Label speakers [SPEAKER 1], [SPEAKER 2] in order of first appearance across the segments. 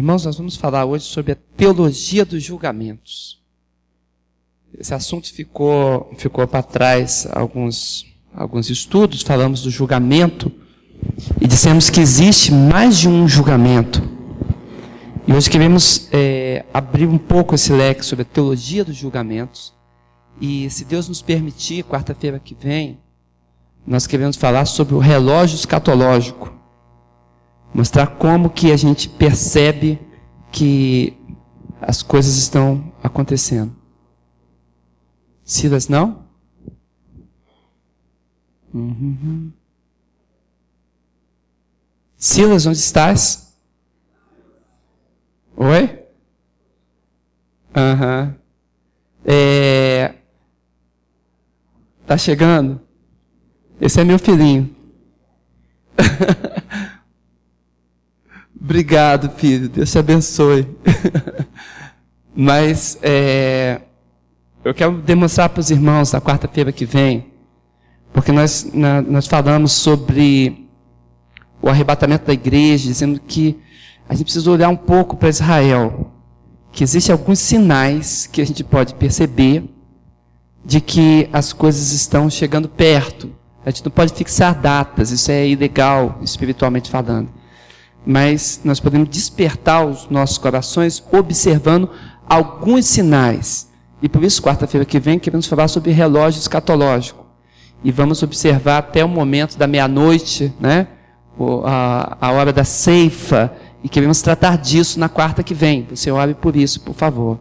[SPEAKER 1] Irmãos, nós vamos falar hoje sobre a teologia dos julgamentos. Esse assunto ficou, ficou para trás alguns, alguns estudos, falamos do julgamento e dissemos que existe mais de um julgamento. E hoje queremos é, abrir um pouco esse leque sobre a teologia dos julgamentos. E se Deus nos permitir, quarta-feira que vem, nós queremos falar sobre o relógio escatológico. Mostrar como que a gente percebe que as coisas estão acontecendo. Silas, não? Uhum. Silas, onde estás? Oi? Aham. Uhum. É... Tá chegando? Esse é meu filhinho. Obrigado, filho. Deus te abençoe. Mas é, eu quero demonstrar para os irmãos na quarta-feira que vem, porque nós, na, nós falamos sobre o arrebatamento da igreja, dizendo que a gente precisa olhar um pouco para Israel, que existem alguns sinais que a gente pode perceber de que as coisas estão chegando perto. A gente não pode fixar datas, isso é ilegal, espiritualmente falando mas nós podemos despertar os nossos corações observando alguns sinais. E por isso, quarta-feira que vem, queremos falar sobre relógio escatológico. E vamos observar até o momento da meia-noite, né? A, a hora da ceifa. E queremos tratar disso na quarta que vem. Você ore por isso, por favor.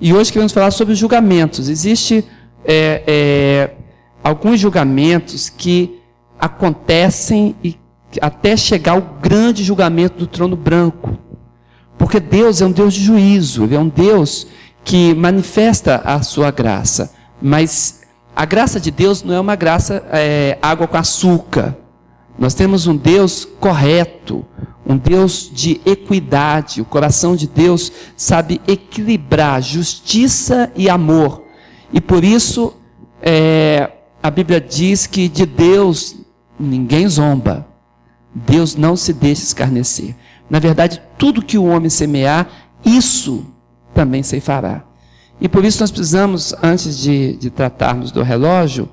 [SPEAKER 1] E hoje queremos falar sobre julgamentos. Existem é, é, alguns julgamentos que acontecem e até chegar ao grande julgamento do trono branco. Porque Deus é um Deus de juízo, Ele é um Deus que manifesta a sua graça. Mas a graça de Deus não é uma graça é, água com açúcar. Nós temos um Deus correto, um Deus de equidade. O coração de Deus sabe equilibrar justiça e amor. E por isso é, a Bíblia diz que de Deus ninguém zomba. Deus não se deixa escarnecer. Na verdade, tudo que o homem semear, isso também se fará. E por isso nós precisamos, antes de, de tratarmos do relógio,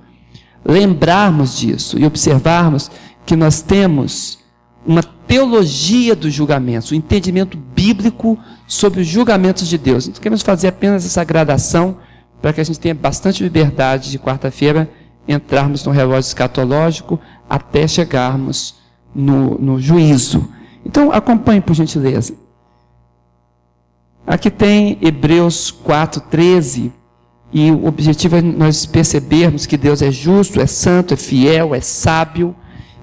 [SPEAKER 1] lembrarmos disso e observarmos que nós temos uma teologia dos julgamentos, o um entendimento bíblico sobre os julgamentos de Deus. Então queremos fazer apenas essa gradação para que a gente tenha bastante liberdade de quarta-feira entrarmos no relógio escatológico até chegarmos no, no juízo. Então, acompanhe por gentileza. Aqui tem Hebreus 4,13, e o objetivo é nós percebermos que Deus é justo, é santo, é fiel, é sábio,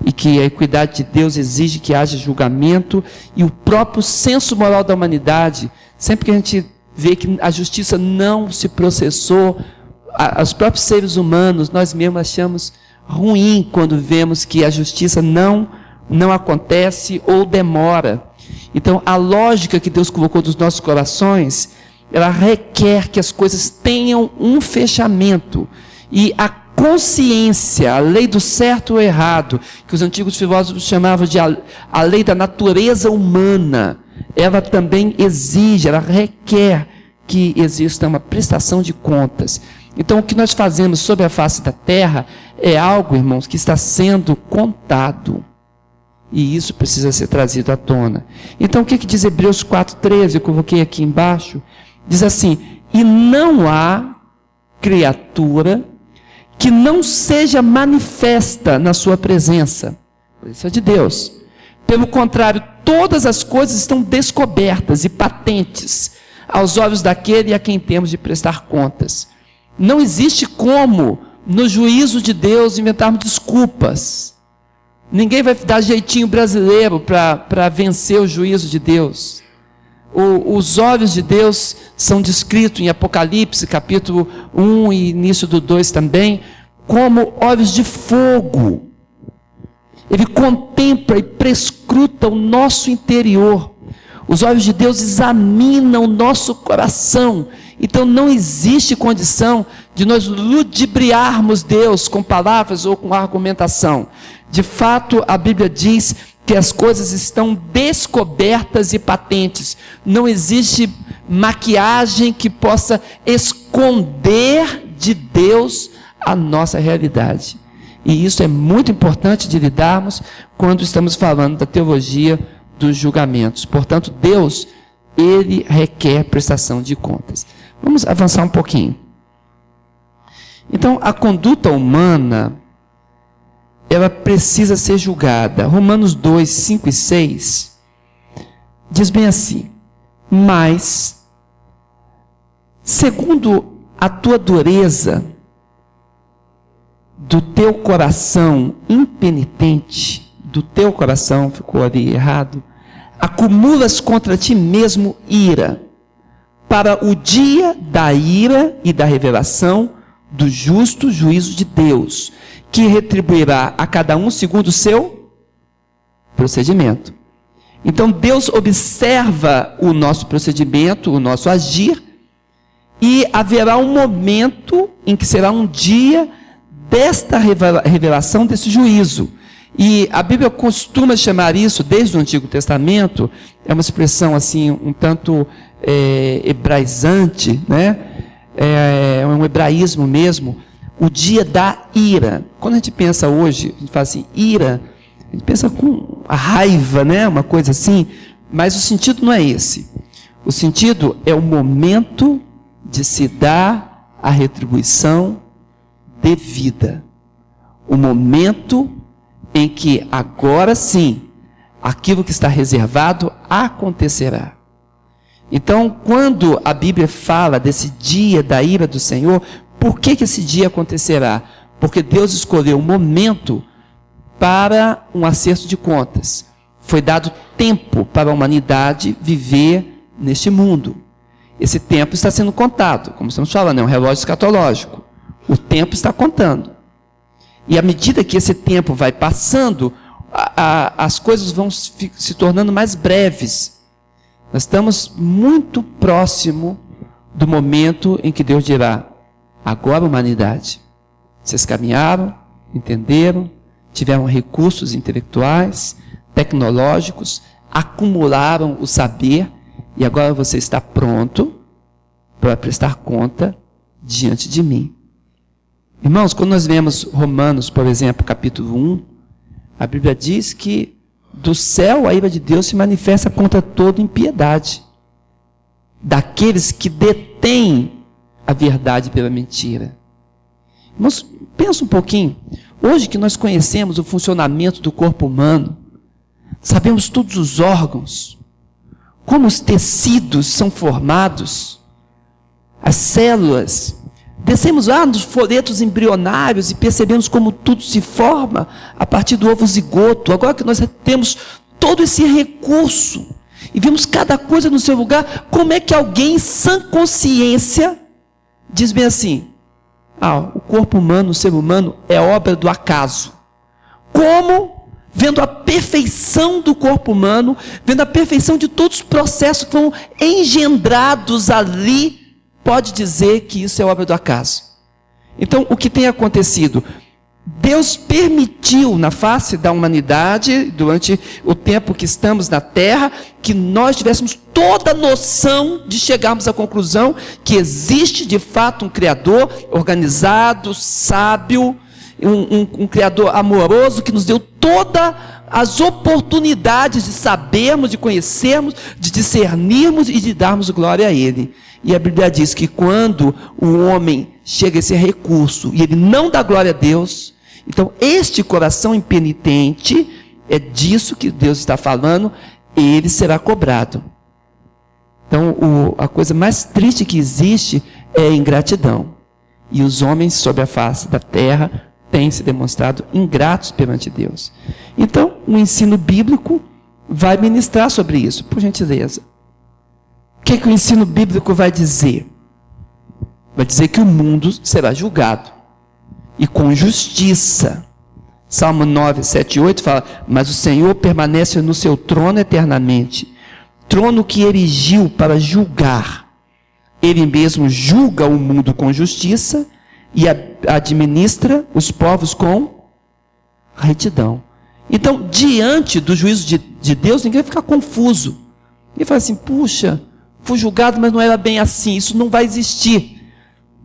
[SPEAKER 1] e que a equidade de Deus exige que haja julgamento, e o próprio senso moral da humanidade, sempre que a gente vê que a justiça não se processou, os próprios seres humanos, nós mesmos achamos ruim quando vemos que a justiça não não acontece ou demora. Então, a lógica que Deus colocou nos nossos corações, ela requer que as coisas tenham um fechamento. E a consciência, a lei do certo ou errado, que os antigos filósofos chamavam de a, a lei da natureza humana, ela também exige, ela requer que exista uma prestação de contas. Então, o que nós fazemos sobre a face da terra é algo, irmãos, que está sendo contado. E isso precisa ser trazido à tona. Então, o que, que diz Hebreus 4,13? Eu coloquei aqui embaixo. Diz assim: E não há criatura que não seja manifesta na sua presença. Presença de Deus. Pelo contrário, todas as coisas estão descobertas e patentes aos olhos daquele a quem temos de prestar contas. Não existe como, no juízo de Deus, inventarmos desculpas Ninguém vai dar jeitinho brasileiro para vencer o juízo de Deus. O, os olhos de Deus são descritos em Apocalipse, capítulo 1 e início do 2 também, como olhos de fogo. Ele contempla e prescruta o nosso interior. Os olhos de Deus examinam o nosso coração. Então não existe condição de nós ludibriarmos Deus com palavras ou com argumentação. De fato, a Bíblia diz que as coisas estão descobertas e patentes. Não existe maquiagem que possa esconder de Deus a nossa realidade. E isso é muito importante de lidarmos quando estamos falando da teologia dos julgamentos. Portanto, Deus, ele requer prestação de contas. Vamos avançar um pouquinho. Então, a conduta humana ela precisa ser julgada. Romanos 2, 5 e 6 diz bem assim: Mas, segundo a tua dureza, do teu coração impenitente, do teu coração, ficou ali errado, acumulas contra ti mesmo ira, para o dia da ira e da revelação do justo juízo de Deus, que retribuirá a cada um segundo o seu procedimento. Então Deus observa o nosso procedimento, o nosso agir, e haverá um momento em que será um dia desta revelação, desse juízo. E a Bíblia costuma chamar isso, desde o Antigo Testamento, é uma expressão assim, um tanto é, hebraizante, né? É, é um hebraísmo mesmo, o dia da ira. Quando a gente pensa hoje, a gente fala assim, ira, a gente pensa com a raiva, né? Uma coisa assim, mas o sentido não é esse. O sentido é o momento de se dar a retribuição devida. O momento em que agora sim aquilo que está reservado acontecerá. Então, quando a Bíblia fala desse dia da ira do Senhor, por que, que esse dia acontecerá? Porque Deus escolheu um momento para um acerto de contas. Foi dado tempo para a humanidade viver neste mundo. Esse tempo está sendo contado, como estamos falando, é um relógio escatológico. O tempo está contando. E à medida que esse tempo vai passando, a, a, as coisas vão se, se tornando mais breves. Nós estamos muito próximo do momento em que Deus dirá: agora, humanidade, vocês caminharam, entenderam, tiveram recursos intelectuais, tecnológicos, acumularam o saber e agora você está pronto para prestar conta diante de mim. Irmãos, quando nós vemos Romanos, por exemplo, capítulo 1, a Bíblia diz que do céu a ira de Deus se manifesta contra toda impiedade daqueles que detêm a verdade pela mentira. Irmãos, pensa um pouquinho. Hoje que nós conhecemos o funcionamento do corpo humano, sabemos todos os órgãos, como os tecidos são formados, as células, Descemos lá nos folhetos embrionários e percebemos como tudo se forma a partir do ovo zigoto. Agora que nós temos todo esse recurso e vemos cada coisa no seu lugar, como é que alguém, sã consciência, diz bem assim: ah, o corpo humano, o ser humano, é obra do acaso. Como? Vendo a perfeição do corpo humano, vendo a perfeição de todos os processos que foram engendrados ali pode dizer que isso é obra do acaso. Então, o que tem acontecido? Deus permitiu na face da humanidade, durante o tempo que estamos na terra, que nós tivéssemos toda a noção de chegarmos à conclusão que existe de fato um Criador organizado, sábio, um, um, um Criador amoroso que nos deu todas as oportunidades de sabermos, de conhecermos, de discernirmos e de darmos glória a Ele. E a Bíblia diz que quando o homem chega a esse recurso e ele não dá glória a Deus, então este coração impenitente, é disso que Deus está falando, ele será cobrado. Então, o, a coisa mais triste que existe é a ingratidão. E os homens sobre a face da terra têm se demonstrado ingratos perante Deus. Então, o ensino bíblico vai ministrar sobre isso, por gentileza que, que o ensino bíblico vai dizer? Vai dizer que o mundo será julgado e com justiça. Salmo 9, 7 e 8 fala: Mas o Senhor permanece no seu trono eternamente, trono que erigiu para julgar. Ele mesmo julga o mundo com justiça e administra os povos com retidão. Então, diante do juízo de, de Deus, ninguém vai ficar confuso. Ninguém fala assim, puxa, fui julgado, mas não era bem assim, isso não vai existir.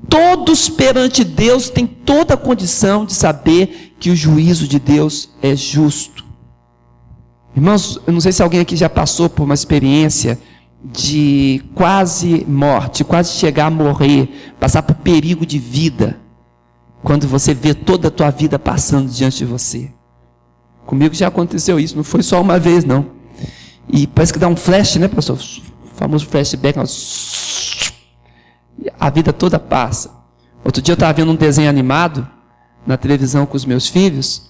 [SPEAKER 1] Todos perante Deus têm toda a condição de saber que o juízo de Deus é justo. Irmãos, eu não sei se alguém aqui já passou por uma experiência de quase morte, quase chegar a morrer, passar por perigo de vida, quando você vê toda a tua vida passando diante de você. Comigo já aconteceu isso, não foi só uma vez, não. E parece que dá um flash, né, pastor? O famoso flashback. A vida toda passa. Outro dia eu estava vendo um desenho animado na televisão com os meus filhos.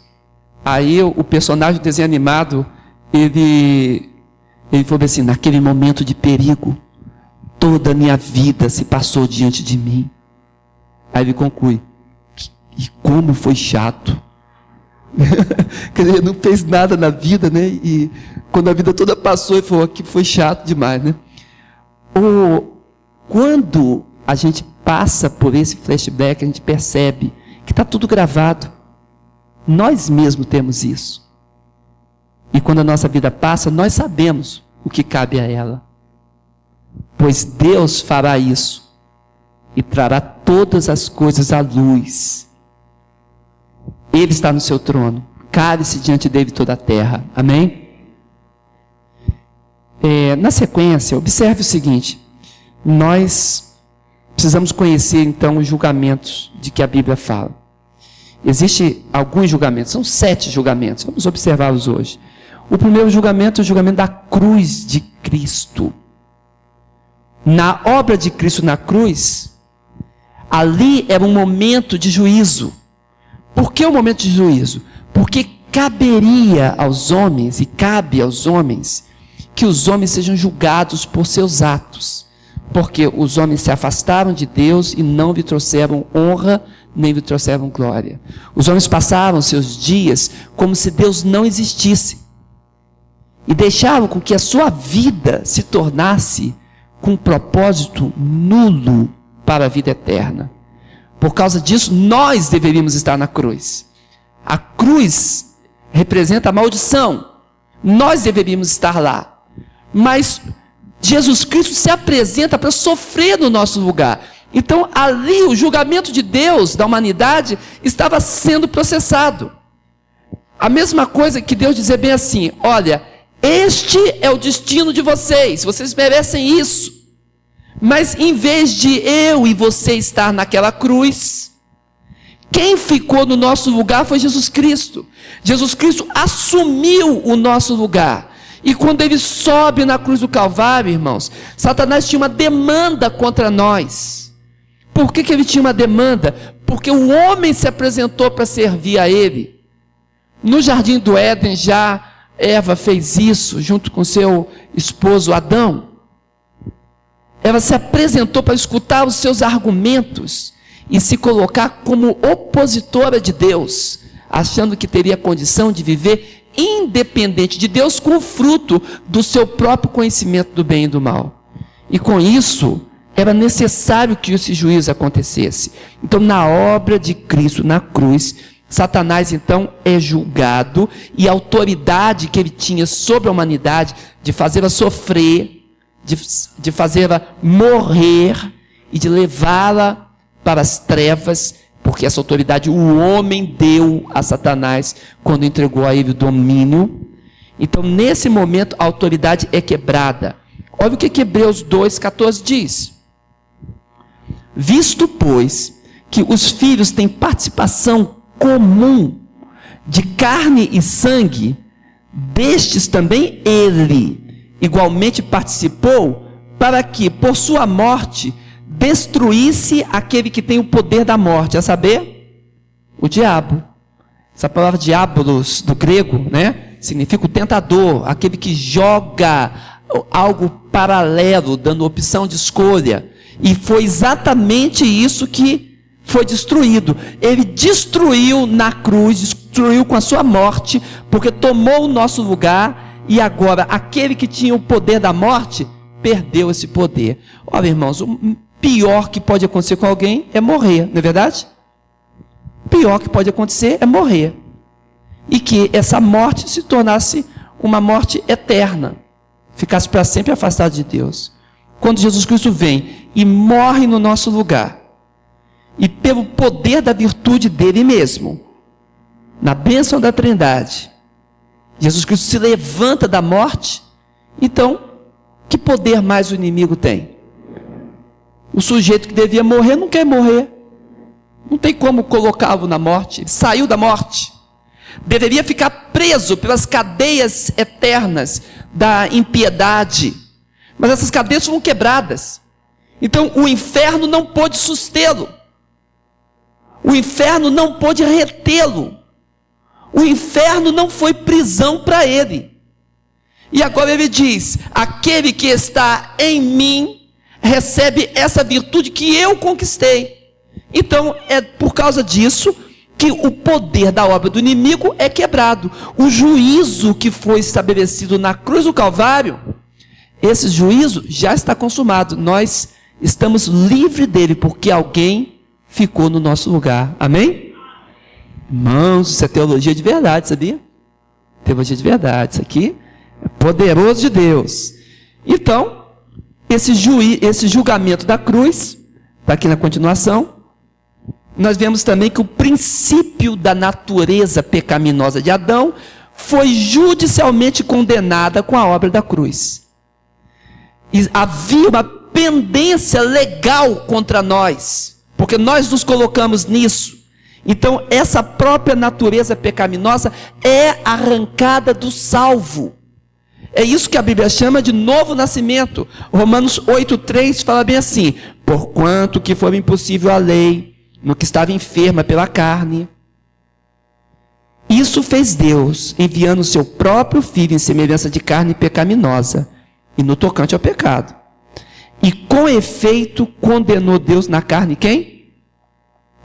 [SPEAKER 1] Aí o personagem do desenho animado, ele, ele falou assim: naquele momento de perigo, toda a minha vida se passou diante de mim. Aí ele conclui: e como foi chato. Quer dizer, não fez nada na vida, né? E quando a vida toda passou, ele falou que foi chato demais, né? Ou quando a gente passa por esse flashback, a gente percebe que está tudo gravado. Nós mesmos temos isso. E quando a nossa vida passa, nós sabemos o que cabe a ela. Pois Deus fará isso e trará todas as coisas à luz ele está no seu trono. Cale-se diante dele toda a terra. Amém? É, na sequência, observe o seguinte: nós precisamos conhecer então os julgamentos de que a Bíblia fala. Existem alguns julgamentos, são sete julgamentos, vamos observá-los hoje. O primeiro julgamento é o julgamento da cruz de Cristo. Na obra de Cristo na cruz, ali era um momento de juízo. Por que o momento de juízo? Porque caberia aos homens, e cabe aos homens, que os homens sejam julgados por seus atos. Porque os homens se afastaram de Deus e não lhe trouxeram honra, nem lhe trouxeram glória. Os homens passaram seus dias como se Deus não existisse. E deixavam com que a sua vida se tornasse com um propósito nulo para a vida eterna. Por causa disso, nós deveríamos estar na cruz. A cruz representa a maldição. Nós deveríamos estar lá. Mas Jesus Cristo se apresenta para sofrer no nosso lugar. Então, ali, o julgamento de Deus da humanidade estava sendo processado. A mesma coisa que Deus dizer bem assim: olha, este é o destino de vocês, vocês merecem isso. Mas em vez de eu e você estar naquela cruz, quem ficou no nosso lugar foi Jesus Cristo. Jesus Cristo assumiu o nosso lugar. E quando ele sobe na cruz do Calvário, irmãos, Satanás tinha uma demanda contra nós. Por que, que ele tinha uma demanda? Porque o homem se apresentou para servir a ele. No jardim do Éden, já Eva fez isso junto com seu esposo Adão. Ela se apresentou para escutar os seus argumentos e se colocar como opositora de Deus, achando que teria condição de viver independente de Deus com o fruto do seu próprio conhecimento do bem e do mal. E com isso, era necessário que esse juízo acontecesse. Então, na obra de Cristo na cruz, Satanás então é julgado e a autoridade que ele tinha sobre a humanidade de fazê-la sofrer de, de fazê-la morrer e de levá-la para as trevas, porque essa autoridade o homem deu a Satanás quando entregou a ele o domínio. Então, nesse momento, a autoridade é quebrada. Olha o que Hebreus 2,14 diz. Visto, pois, que os filhos têm participação comum de carne e sangue, destes também ele igualmente participou, para que, por sua morte, destruísse aquele que tem o poder da morte, a saber, o diabo. Essa palavra diabolos, do grego, né, significa o tentador, aquele que joga algo paralelo, dando opção de escolha. E foi exatamente isso que foi destruído. Ele destruiu na cruz, destruiu com a sua morte, porque tomou o nosso lugar e agora aquele que tinha o poder da morte perdeu esse poder. Olha, irmãos, o pior que pode acontecer com alguém é morrer, não é verdade? Pior que pode acontecer é morrer. e que essa morte se tornasse uma morte eterna, ficasse para sempre afastado de Deus. Quando Jesus Cristo vem e morre no nosso lugar, e pelo poder da virtude dele mesmo, na bênção da Trindade, Jesus Cristo se levanta da morte, então, que poder mais o inimigo tem? O sujeito que devia morrer não quer morrer. Não tem como colocá-lo na morte. Ele saiu da morte. Deveria ficar preso pelas cadeias eternas da impiedade. Mas essas cadeias foram quebradas. Então o inferno não pôde sustê-lo. O inferno não pôde retê-lo. O inferno não foi prisão para ele. E agora ele diz: aquele que está em mim recebe essa virtude que eu conquistei. Então é por causa disso que o poder da obra do inimigo é quebrado. O juízo que foi estabelecido na cruz do Calvário, esse juízo já está consumado. Nós estamos livres dele porque alguém ficou no nosso lugar. Amém? Irmãos, isso é teologia de verdade, sabia? Teologia de verdade. Isso aqui é poderoso de Deus. Então, esse, juí, esse julgamento da cruz, está aqui na continuação, nós vemos também que o princípio da natureza pecaminosa de Adão foi judicialmente condenada com a obra da cruz. E havia uma pendência legal contra nós, porque nós nos colocamos nisso. Então, essa própria natureza pecaminosa é arrancada do salvo. É isso que a Bíblia chama de novo nascimento. Romanos 8,3 fala bem assim: Porquanto que foi impossível a lei, no que estava enferma pela carne, isso fez Deus, enviando o seu próprio filho em semelhança de carne pecaminosa, e no tocante ao pecado. E com efeito condenou Deus na carne quem?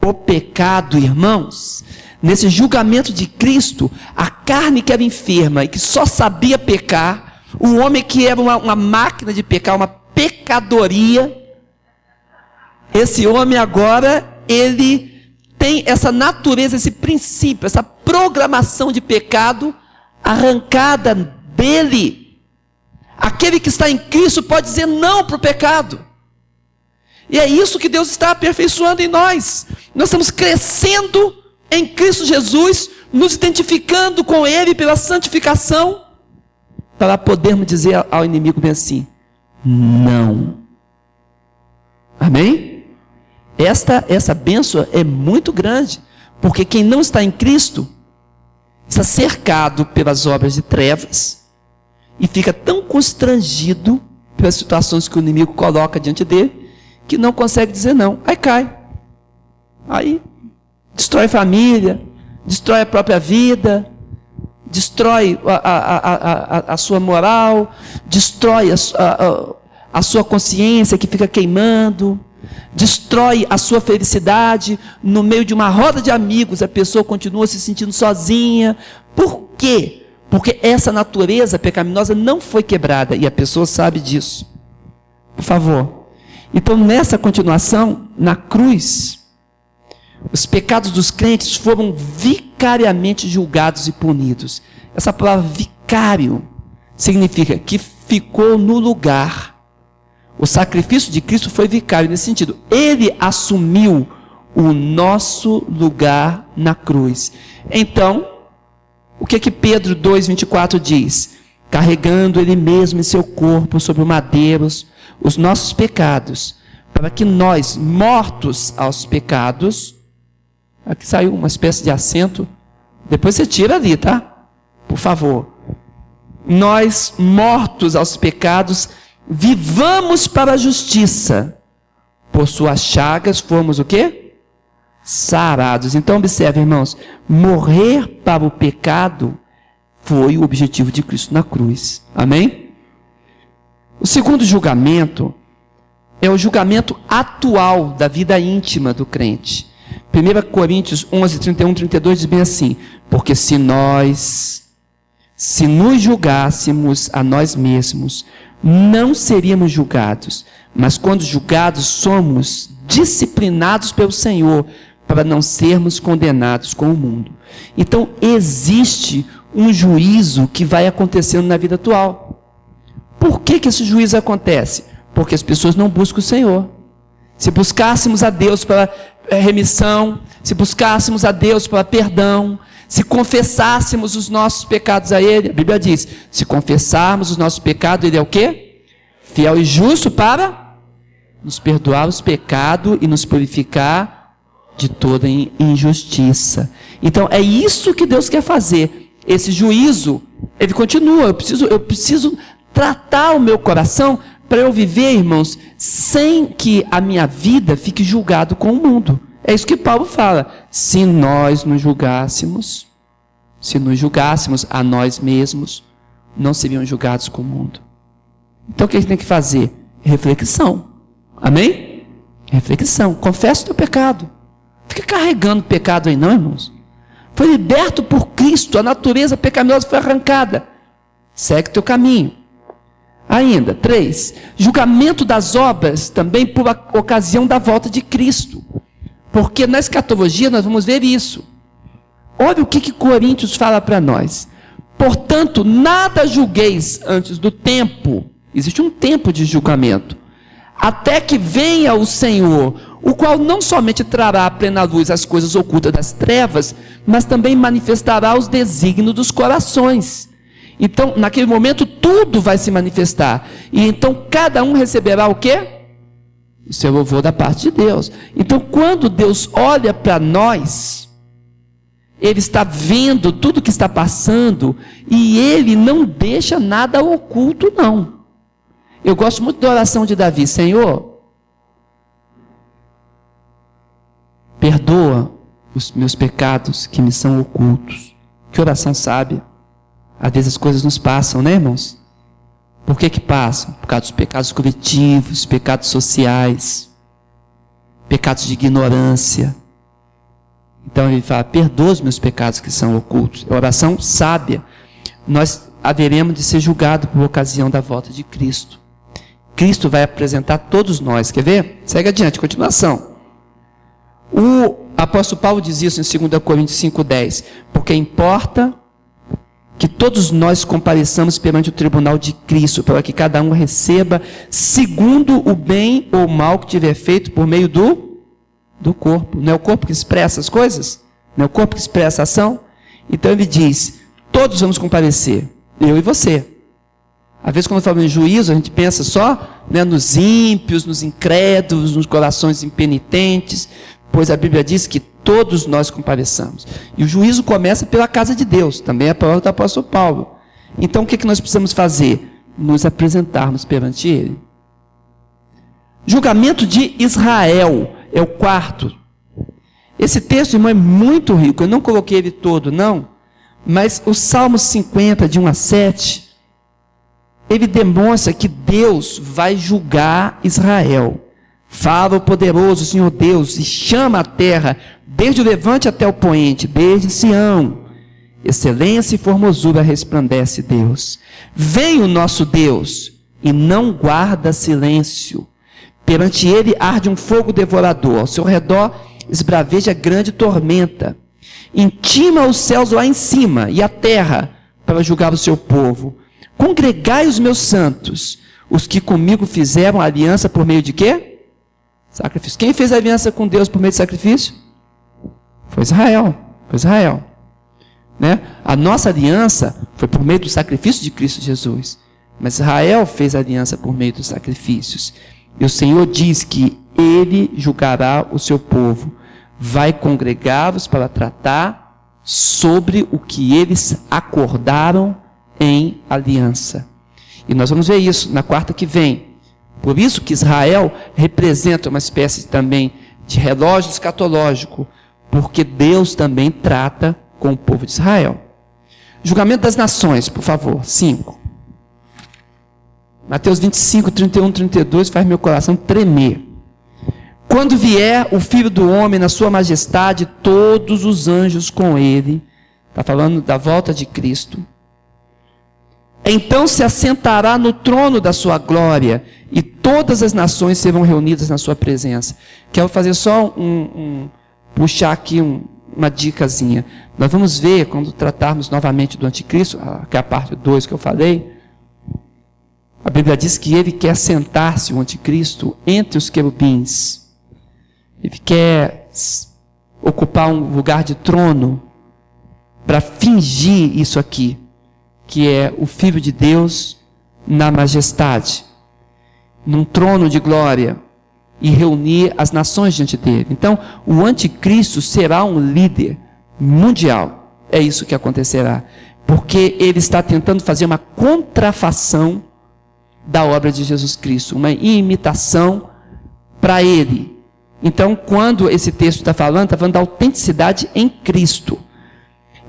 [SPEAKER 1] o pecado, irmãos, nesse julgamento de Cristo, a carne que era enferma e que só sabia pecar, o homem que era uma, uma máquina de pecar, uma pecadoria, esse homem agora, ele tem essa natureza, esse princípio, essa programação de pecado arrancada dele. Aquele que está em Cristo pode dizer não para o pecado. E é isso que Deus está aperfeiçoando em nós. Nós estamos crescendo em Cristo Jesus, nos identificando com Ele pela santificação, para podermos dizer ao inimigo bem assim: não. Amém? Esta, essa bênção é muito grande, porque quem não está em Cristo está cercado pelas obras de trevas e fica tão constrangido pelas situações que o inimigo coloca diante dele que não consegue dizer não. Aí cai. Aí destrói família, destrói a própria vida, destrói a, a, a, a sua moral, destrói a, a sua consciência que fica queimando, destrói a sua felicidade. No meio de uma roda de amigos, a pessoa continua se sentindo sozinha. Por quê? Porque essa natureza pecaminosa não foi quebrada e a pessoa sabe disso. Por favor, então, nessa continuação, na cruz, os pecados dos crentes foram vicariamente julgados e punidos. Essa palavra vicário significa que ficou no lugar. O sacrifício de Cristo foi vicário nesse sentido. Ele assumiu o nosso lugar na cruz. Então, o que que Pedro 2:24 diz? Carregando ele mesmo em seu corpo sobre o madeiros os nossos pecados, para que nós, mortos aos pecados, aqui saiu uma espécie de acento, depois você tira ali, tá? Por favor. Nós, mortos aos pecados, vivamos para a justiça. Por suas chagas fomos o quê? Sarados. Então observe, irmãos, morrer para o pecado foi o objetivo de Cristo na cruz. Amém? O segundo julgamento é o julgamento atual da vida íntima do crente. 1 Coríntios 11, 31, 32 diz bem assim: Porque se nós, se nos julgássemos a nós mesmos, não seríamos julgados, mas quando julgados, somos disciplinados pelo Senhor, para não sermos condenados com o mundo. Então, existe um juízo que vai acontecendo na vida atual. Por que, que esse juízo acontece? Porque as pessoas não buscam o Senhor. Se buscássemos a Deus para remissão, se buscássemos a Deus para perdão, se confessássemos os nossos pecados a Ele, a Bíblia diz: se confessarmos os nossos pecados, Ele é o quê? Fiel e justo para nos perdoar os pecados e nos purificar de toda injustiça. Então é isso que Deus quer fazer. Esse juízo, ele continua. Eu preciso, eu preciso tratar o meu coração para eu viver, irmãos, sem que a minha vida fique julgado com o mundo. É isso que Paulo fala. Se nós nos julgássemos, se nos julgássemos a nós mesmos, não seriam julgados com o mundo. Então o que a gente tem que fazer? Reflexão. Amém? Reflexão. Confessa o teu pecado. Fica carregando pecado aí, não, irmãos. Foi liberto por Cristo, a natureza pecaminosa foi arrancada. Segue teu caminho. Ainda, três, julgamento das obras também por ocasião da volta de Cristo. Porque na escatologia nós vamos ver isso. Olha o que, que Coríntios fala para nós. Portanto, nada julgueis antes do tempo. Existe um tempo de julgamento. Até que venha o Senhor, o qual não somente trará à plena luz as coisas ocultas das trevas, mas também manifestará os desígnios dos corações. Então, naquele momento, tudo vai se manifestar. E então cada um receberá o quê? o seu louvor da parte de Deus. Então, quando Deus olha para nós, Ele está vendo tudo que está passando e Ele não deixa nada oculto, não. Eu gosto muito da oração de Davi: Senhor, perdoa os meus pecados que me são ocultos. Que oração sábia. Às vezes as coisas nos passam, né, irmãos? Por que que passam? Por causa dos pecados coletivos, pecados sociais, pecados de ignorância. Então ele fala: perdoa os meus pecados que são ocultos. É oração sábia. Nós haveremos de ser julgados por ocasião da volta de Cristo. Cristo vai apresentar todos nós. Quer ver? Segue adiante, continuação. O apóstolo Paulo diz isso em 2 Coríntios 5,10. Porque importa que todos nós compareçamos perante o tribunal de Cristo, para que cada um receba segundo o bem ou mal que tiver feito por meio do, do corpo. Não é o corpo que expressa as coisas? Não é o corpo que expressa a ação? Então ele diz: todos vamos comparecer, eu e você. Às vezes, quando falamos em juízo, a gente pensa só né, nos ímpios, nos incrédulos, nos corações impenitentes, pois a Bíblia diz que todos nós compareçamos. E o juízo começa pela casa de Deus, também é a palavra do apóstolo Paulo. Então o que, é que nós precisamos fazer? Nos apresentarmos perante Ele. Julgamento de Israel é o quarto. Esse texto, irmão, é muito rico. Eu não coloquei ele todo, não. Mas o Salmo 50, de 1 a 7, ele demonstra que Deus vai julgar Israel. Fala o poderoso Senhor Deus e chama a terra desde o levante até o poente, desde Sião. Excelência e formosura resplandece Deus. Vem o nosso Deus e não guarda silêncio. Perante ele arde um fogo devorador, ao seu redor esbraveja grande tormenta. Intima os céus lá em cima e a terra para julgar o seu povo. Congregai os meus santos, os que comigo fizeram aliança por meio de quê? Sacrifício. Quem fez aliança com Deus por meio de sacrifício? Foi Israel. Foi Israel. Né? A nossa aliança foi por meio do sacrifício de Cristo Jesus. Mas Israel fez aliança por meio dos sacrifícios. E o Senhor diz que ele julgará o seu povo, vai congregá-los para tratar sobre o que eles acordaram em aliança. E nós vamos ver isso na quarta que vem. Por isso que Israel representa uma espécie também de relógio escatológico porque Deus também trata com o povo de Israel. Julgamento das nações, por favor. 5. Mateus 25, 31, 32 faz meu coração tremer. Quando vier o filho do homem na sua majestade, todos os anjos com ele, está falando da volta de Cristo. Então se assentará no trono da sua glória, e todas as nações serão reunidas na sua presença. Quero fazer só um, um puxar aqui um, uma dicasinha. Nós vamos ver, quando tratarmos novamente do anticristo, que é a parte 2 que eu falei, a Bíblia diz que ele quer sentar-se, o anticristo, entre os querubins. Ele quer ocupar um lugar de trono para fingir isso aqui, que é o Filho de Deus na majestade, num trono de glória, e reunir as nações diante dele. Então, o anticristo será um líder mundial. É isso que acontecerá. Porque ele está tentando fazer uma contrafação da obra de Jesus Cristo, uma imitação para ele. Então, quando esse texto está falando, está falando da autenticidade em Cristo.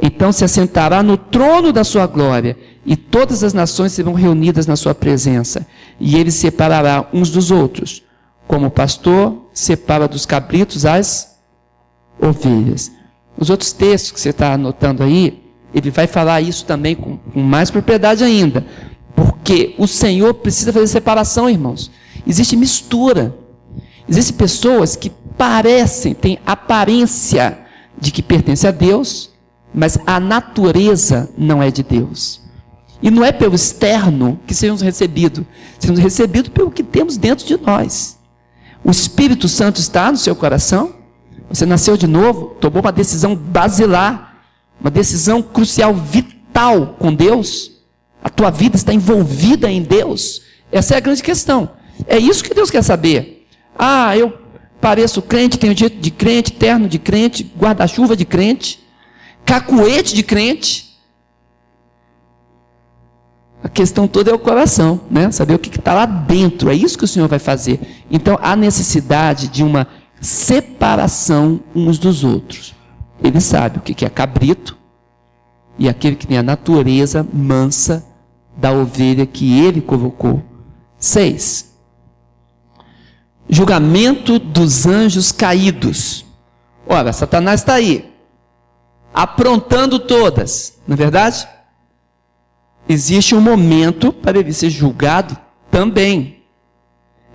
[SPEAKER 1] Então se assentará no trono da sua glória, e todas as nações serão reunidas na sua presença, e ele separará uns dos outros como o pastor separa dos cabritos as ovelhas. Os outros textos que você está anotando aí, ele vai falar isso também com, com mais propriedade ainda. Porque o Senhor precisa fazer separação, irmãos. Existe mistura. Existem pessoas que parecem, têm aparência de que pertencem a Deus, mas a natureza não é de Deus. E não é pelo externo que seremos recebidos, seremos recebidos pelo que temos dentro de nós. O Espírito Santo está no seu coração? Você nasceu de novo, tomou uma decisão basilar, uma decisão crucial, vital com Deus? A tua vida está envolvida em Deus? Essa é a grande questão. É isso que Deus quer saber. Ah, eu pareço crente, tenho jeito de crente, terno de crente, guarda-chuva de crente, cacuete de crente. A questão toda é o coração, né? Saber o que está lá dentro. É isso que o Senhor vai fazer. Então há necessidade de uma separação uns dos outros. Ele sabe o que é cabrito e aquele que tem a natureza mansa da ovelha que ele colocou. Seis. Julgamento dos anjos caídos. Ora, Satanás está aí, aprontando todas, não é verdade? existe um momento para ele ser julgado também.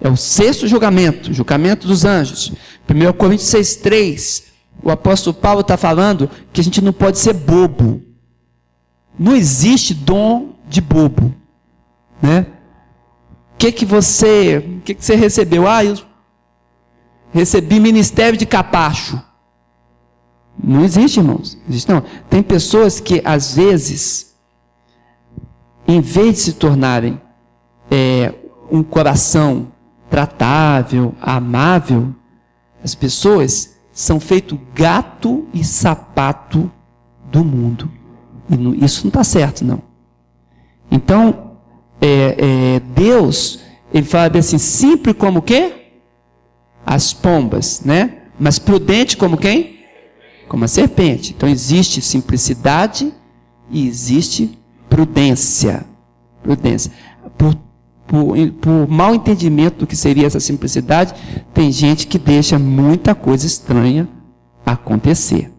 [SPEAKER 1] É o sexto julgamento, julgamento dos anjos. 1 Coríntios 6,3, o apóstolo Paulo está falando que a gente não pode ser bobo. Não existe dom de bobo. Né? O que, que você. O que, que você recebeu? Ah, eu recebi ministério de capacho. Não existe, irmãos. Existe, não. Tem pessoas que às vezes em vez de se tornarem é, um coração tratável, amável, as pessoas são feito gato e sapato do mundo. E isso não está certo, não. Então, é, é, Deus, ele fala assim, simples como quê? As pombas, né? Mas prudente como quem? Como a serpente. Então existe simplicidade e existe prudência. Prudência. Por, por, por entendimento do que seria essa simplicidade, tem gente que deixa muita coisa estranha acontecer.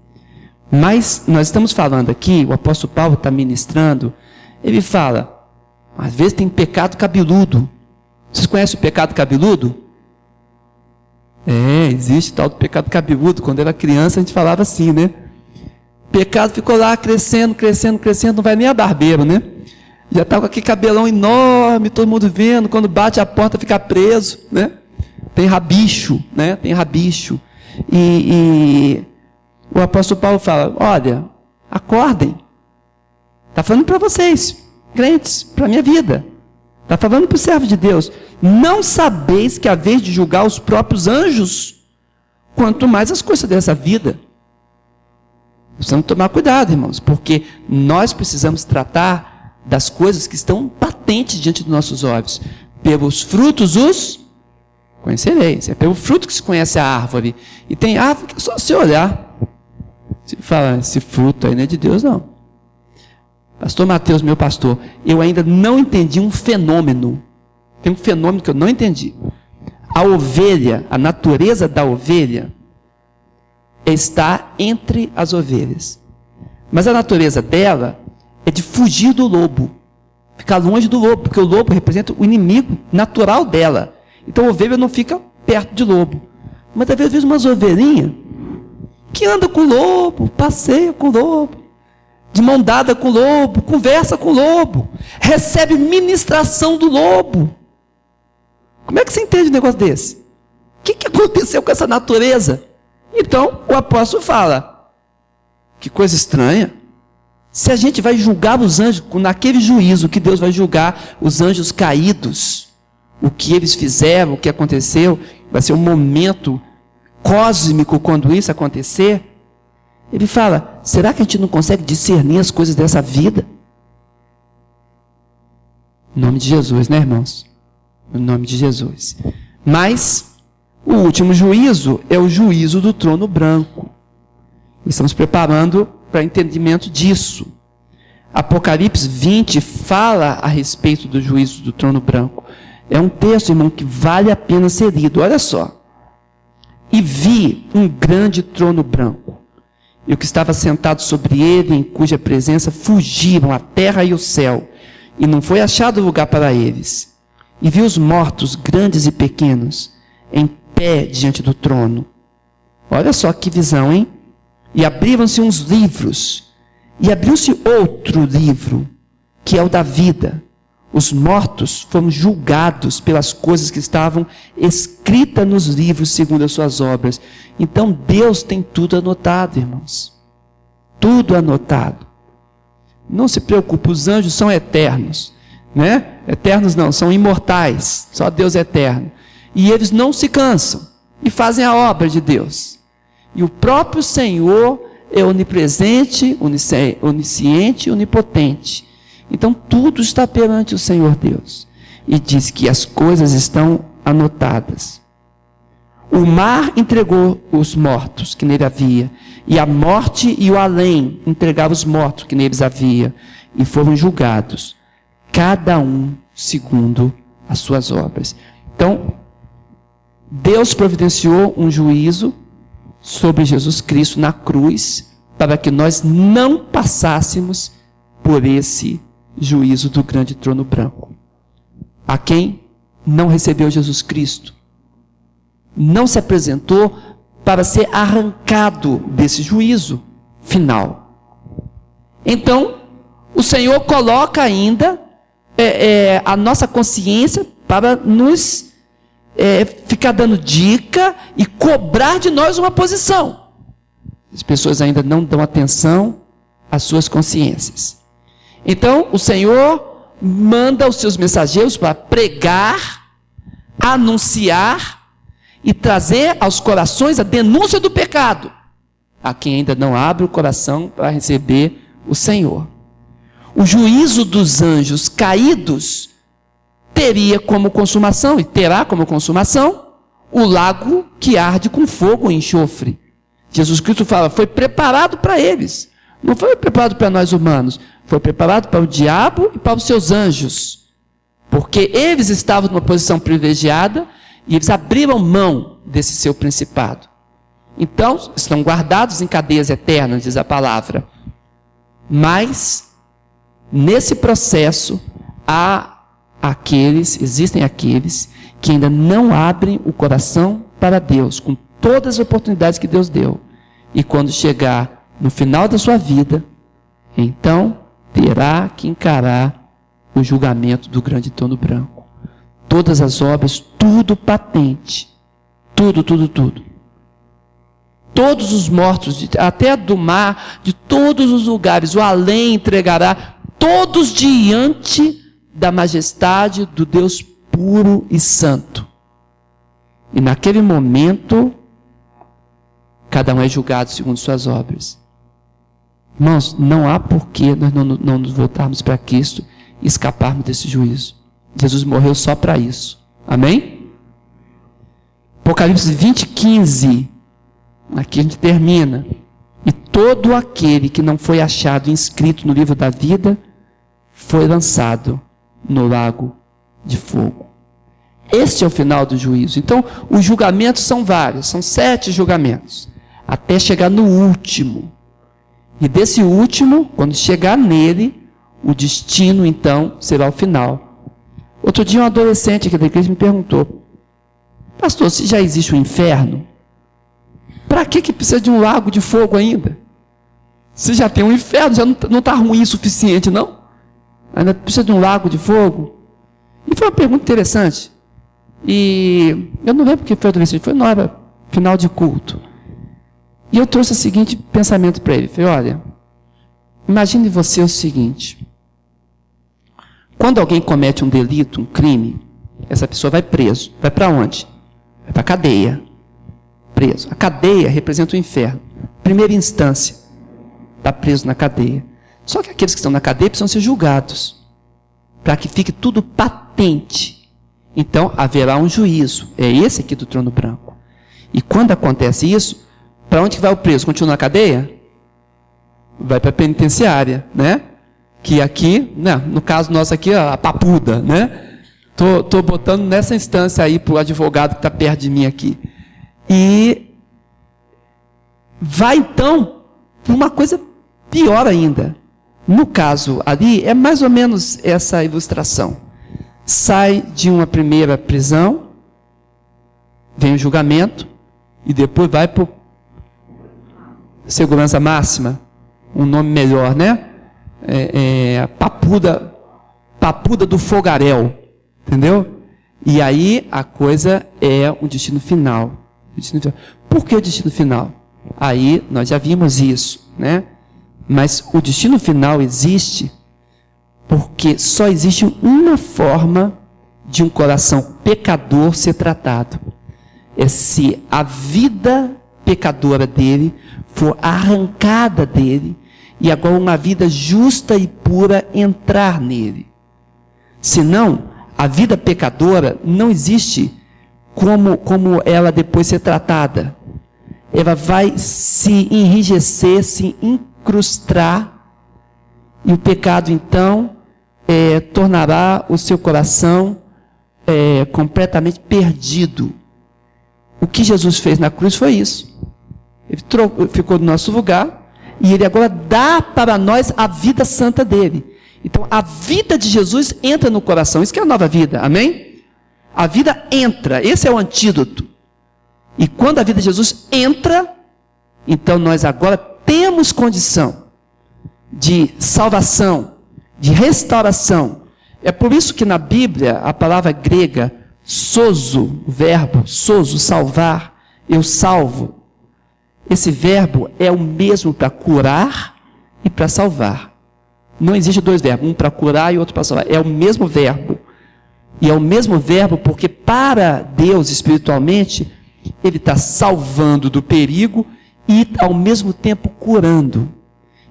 [SPEAKER 1] Mas nós estamos falando aqui, o apóstolo Paulo está ministrando, ele fala, às vezes tem pecado cabeludo. Vocês conhecem o pecado cabeludo? É, existe tal do pecado cabeludo. Quando era criança a gente falava assim, né? pecado ficou lá crescendo, crescendo, crescendo, não vai nem a barbeiro, né? Já está com aquele cabelão enorme, todo mundo vendo, quando bate a porta fica preso, né? Tem rabicho, né? Tem rabicho. E, e o apóstolo Paulo fala: olha, acordem. Está falando para vocês, crentes, para a minha vida. Está falando para o servo de Deus. Não sabeis que a vez de julgar os próprios anjos, quanto mais as coisas dessa vida. Precisamos tomar cuidado, irmãos, porque nós precisamos tratar das coisas que estão patentes diante dos nossos olhos. Pelos frutos os conhecereis. É pelo fruto que se conhece a árvore. E tem árvore que é só se olhar. Se fala, esse fruto aí não é de Deus, não. Pastor Mateus, meu pastor, eu ainda não entendi um fenômeno. Tem um fenômeno que eu não entendi. A ovelha, a natureza da ovelha, está entre as ovelhas. Mas a natureza dela é de fugir do lobo, ficar longe do lobo, porque o lobo representa o inimigo natural dela. Então a ovelha não fica perto de lobo. Mas às vezes umas ovelhinhas que anda com o lobo, passeia com o lobo, de mão dada com o lobo, conversa com o lobo, recebe ministração do lobo. Como é que você entende um negócio desse? O que, que aconteceu com essa natureza? Então, o apóstolo fala: que coisa estranha. Se a gente vai julgar os anjos, naquele juízo que Deus vai julgar os anjos caídos, o que eles fizeram, o que aconteceu, vai ser um momento cósmico quando isso acontecer. Ele fala: será que a gente não consegue discernir as coisas dessa vida? Em nome de Jesus, né, irmãos? Em nome de Jesus. Mas o último juízo é o juízo do trono branco. Estamos preparando para entendimento disso. Apocalipse 20 fala a respeito do juízo do trono branco. É um texto, irmão, que vale a pena ser lido. Olha só. E vi um grande trono branco e o que estava sentado sobre ele, em cuja presença fugiram a terra e o céu, e não foi achado lugar para eles. E vi os mortos, grandes e pequenos, em pé diante do trono. Olha só que visão, hein? E abriram-se uns livros, e abriu-se outro livro, que é o da vida. Os mortos foram julgados pelas coisas que estavam escritas nos livros segundo as suas obras. Então Deus tem tudo anotado, irmãos. Tudo anotado. Não se preocupe, os anjos são eternos, né? Eternos não, são imortais. Só Deus é eterno. E eles não se cansam e fazem a obra de Deus. E o próprio Senhor é onipresente, onisciente, onipotente. Então tudo está perante o Senhor Deus. E diz que as coisas estão anotadas. O mar entregou os mortos que nele havia, e a morte e o além entregavam os mortos que neles havia, e foram julgados, cada um segundo as suas obras. Então, Deus providenciou um juízo sobre Jesus Cristo na cruz, para que nós não passássemos por esse juízo do grande trono branco. A quem não recebeu Jesus Cristo, não se apresentou para ser arrancado desse juízo final. Então, o Senhor coloca ainda é, é, a nossa consciência para nos é, ficar dando dica e cobrar de nós uma posição. As pessoas ainda não dão atenção às suas consciências. Então, o Senhor manda os seus mensageiros para pregar, anunciar e trazer aos corações a denúncia do pecado, a quem ainda não abre o coração para receber o Senhor. O juízo dos anjos caídos teria como consumação, e terá como consumação, o lago que arde com fogo e enxofre. Jesus Cristo fala, foi preparado para eles. Não foi preparado para nós humanos, foi preparado para o diabo e para os seus anjos. Porque eles estavam numa posição privilegiada e eles abriram mão desse seu principado. Então, estão guardados em cadeias eternas, diz a palavra. Mas, nesse processo, há aqueles, existem aqueles que ainda não abrem o coração para Deus, com todas as oportunidades que Deus deu. E quando chegar no final da sua vida, então terá que encarar o julgamento do grande trono branco. Todas as obras, tudo patente. Tudo, tudo, tudo. Todos os mortos, até do mar, de todos os lugares, o além entregará, todos diante da majestade do Deus puro e santo. E naquele momento, cada um é julgado segundo suas obras. Irmãos, não há porquê nós não, não nos voltarmos para Cristo e escaparmos desse juízo. Jesus morreu só para isso. Amém? Apocalipse 20, 15. Aqui a gente termina. E todo aquele que não foi achado inscrito no livro da vida foi lançado no lago de fogo. Este é o final do juízo. Então, os julgamentos são vários, são sete julgamentos, até chegar no último, e desse último, quando chegar nele, o destino então será o final. Outro dia um adolescente aqui da igreja me perguntou: Pastor, se já existe o um inferno? Para que, que precisa de um lago de fogo ainda? Você já tem um inferno, já não está ruim o suficiente, não? Ainda precisa de um lago de fogo? E foi uma pergunta interessante. E eu não lembro que foi adolescente, foi na hora final de culto. E eu trouxe o seguinte pensamento para ele. Falei, olha, imagine você o seguinte. Quando alguém comete um delito, um crime, essa pessoa vai preso. Vai para onde? Vai para a cadeia. Preso. A cadeia representa o inferno. Primeira instância. Está preso na cadeia. Só que aqueles que estão na cadeia precisam ser julgados. Para que fique tudo patente. Então haverá um juízo. É esse aqui do trono branco. E quando acontece isso, para onde que vai o preso? Continua na cadeia? Vai para a penitenciária, né? Que aqui, né, no caso nosso aqui, a papuda, né? Tô, tô botando nessa instância aí para o advogado que está perto de mim aqui. E vai então para uma coisa pior ainda. No caso ali, é mais ou menos essa ilustração. Sai de uma primeira prisão, vem o julgamento, e depois vai para segurança máxima, um nome melhor, né? É, é, papuda, papuda do fogaréu, entendeu? E aí a coisa é um destino final. Destino final. Por que o destino final? Aí nós já vimos isso, né? Mas o destino final existe porque só existe uma forma de um coração pecador ser tratado. É se a vida pecadora dele for arrancada dele e agora uma vida justa e pura entrar nele. Senão, a vida pecadora não existe como, como ela depois ser tratada. Ela vai se enrijecer, se incrustar, e o pecado então é, tornará o seu coração é, completamente perdido. O que Jesus fez na cruz foi isso. Ele ficou no nosso lugar e ele agora dá para nós a vida santa dele. Então a vida de Jesus entra no coração. Isso que é a nova vida. Amém? A vida entra. Esse é o antídoto. E quando a vida de Jesus entra, então nós agora temos condição de salvação, de restauração. É por isso que na Bíblia a palavra grega sozo, o verbo sozo, salvar, eu salvo. Esse verbo é o mesmo para curar e para salvar. Não existe dois verbos, um para curar e outro para salvar. É o mesmo verbo. E é o mesmo verbo porque para Deus espiritualmente, Ele está salvando do perigo e ao mesmo tempo curando.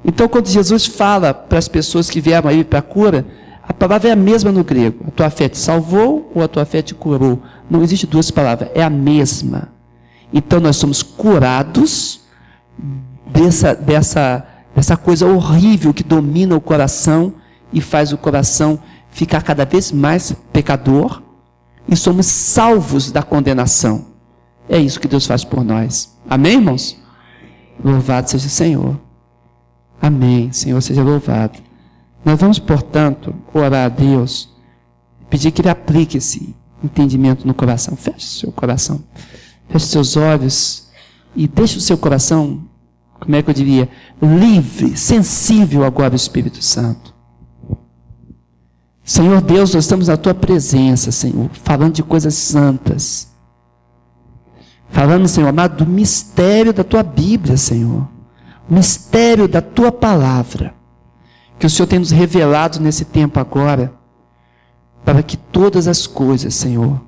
[SPEAKER 1] Então, quando Jesus fala para as pessoas que vieram aí para a cura, a palavra é a mesma no grego. A tua fé te salvou ou a tua fé te curou? Não existe duas palavras, é a mesma. Então nós somos curados dessa, dessa, dessa coisa horrível que domina o coração e faz o coração ficar cada vez mais pecador e somos salvos da condenação. É isso que Deus faz por nós. Amém, irmãos? Louvado seja o Senhor. Amém. Senhor seja louvado. Nós vamos, portanto, orar a Deus, pedir que Ele aplique esse entendimento no coração. Feche seu coração, feche seus olhos e deixe o seu coração, como é que eu diria, livre, sensível agora ao Espírito Santo. Senhor Deus, nós estamos na tua presença, Senhor, falando de coisas santas. Falando, Senhor amado, do mistério da tua Bíblia, Senhor. O mistério da tua palavra que o Senhor tem nos revelado nesse tempo agora, para que todas as coisas, Senhor,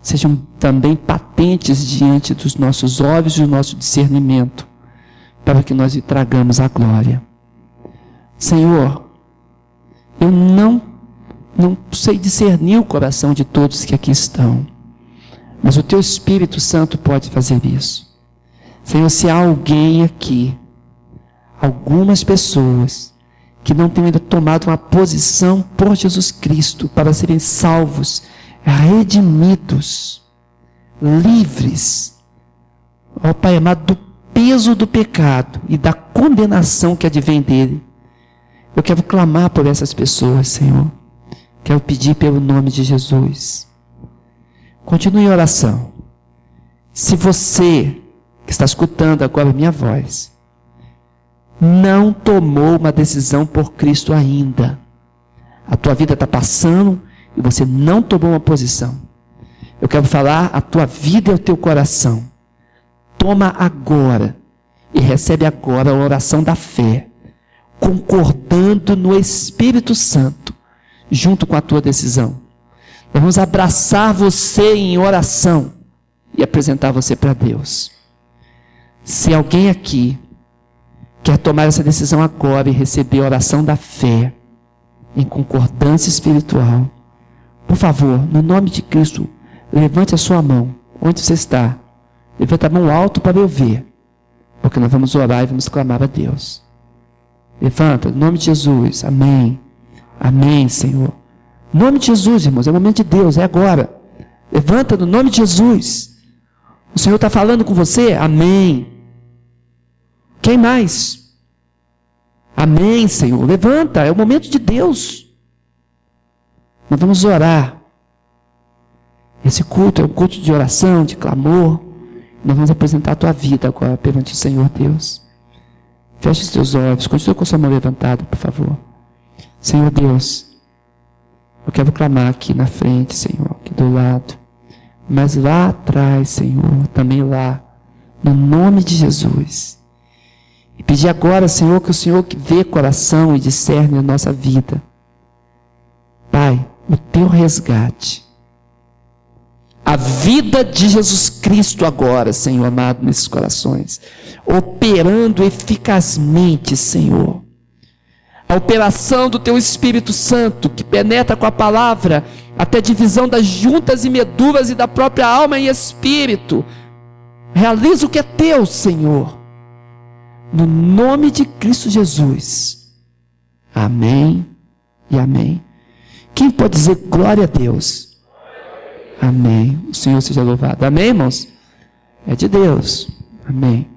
[SPEAKER 1] sejam também patentes diante dos nossos olhos e do nosso discernimento, para que nós lhe tragamos a glória. Senhor, eu não, não sei discernir o coração de todos que aqui estão, mas o Teu Espírito Santo pode fazer isso. Senhor, se há alguém aqui, algumas pessoas, que não tenham ainda tomado uma posição por Jesus Cristo para serem salvos, redimidos, livres, ó Pai amado, do peso do pecado e da condenação que advém dele. Eu quero clamar por essas pessoas, Senhor. Quero pedir pelo nome de Jesus. Continue em oração. Se você que está escutando agora a minha voz, não tomou uma decisão por Cristo ainda. A tua vida está passando e você não tomou uma posição. Eu quero falar a tua vida e o teu coração. Toma agora e recebe agora a oração da fé, concordando no Espírito Santo, junto com a tua decisão. Nós vamos abraçar você em oração e apresentar você para Deus. Se alguém aqui quer tomar essa decisão agora e receber a oração da fé, em concordância espiritual, por favor, no nome de Cristo, levante a sua mão, onde você está. Levanta a mão alto para eu ver, porque nós vamos orar e vamos clamar a Deus. Levanta, no nome de Jesus, amém. Amém, Senhor. No nome de Jesus, irmãos, é o momento de Deus, é agora. Levanta no nome de Jesus. O Senhor está falando com você? Amém. Quem mais? Amém, Senhor. Levanta, é o momento de Deus. Nós vamos orar. Esse culto é um culto de oração, de clamor. Nós vamos apresentar a tua vida agora perante o Senhor Deus. Feche os teus olhos, continue com a sua mão levantada, por favor. Senhor Deus, eu quero clamar aqui na frente, Senhor, aqui do lado. Mas lá atrás, Senhor, também lá, no nome de Jesus. E pedir agora, Senhor, que o Senhor que vê coração e discerne a nossa vida. Pai, o teu resgate. A vida de Jesus Cristo agora, Senhor amado, nesses corações. Operando eficazmente, Senhor. A operação do teu Espírito Santo, que penetra com a palavra até a divisão das juntas e medulas e da própria alma e espírito. Realiza o que é teu, Senhor no nome de Cristo Jesus. Amém e amém. Quem pode dizer glória a Deus? Amém. O Senhor seja louvado. Amém, irmãos? É de Deus. Amém.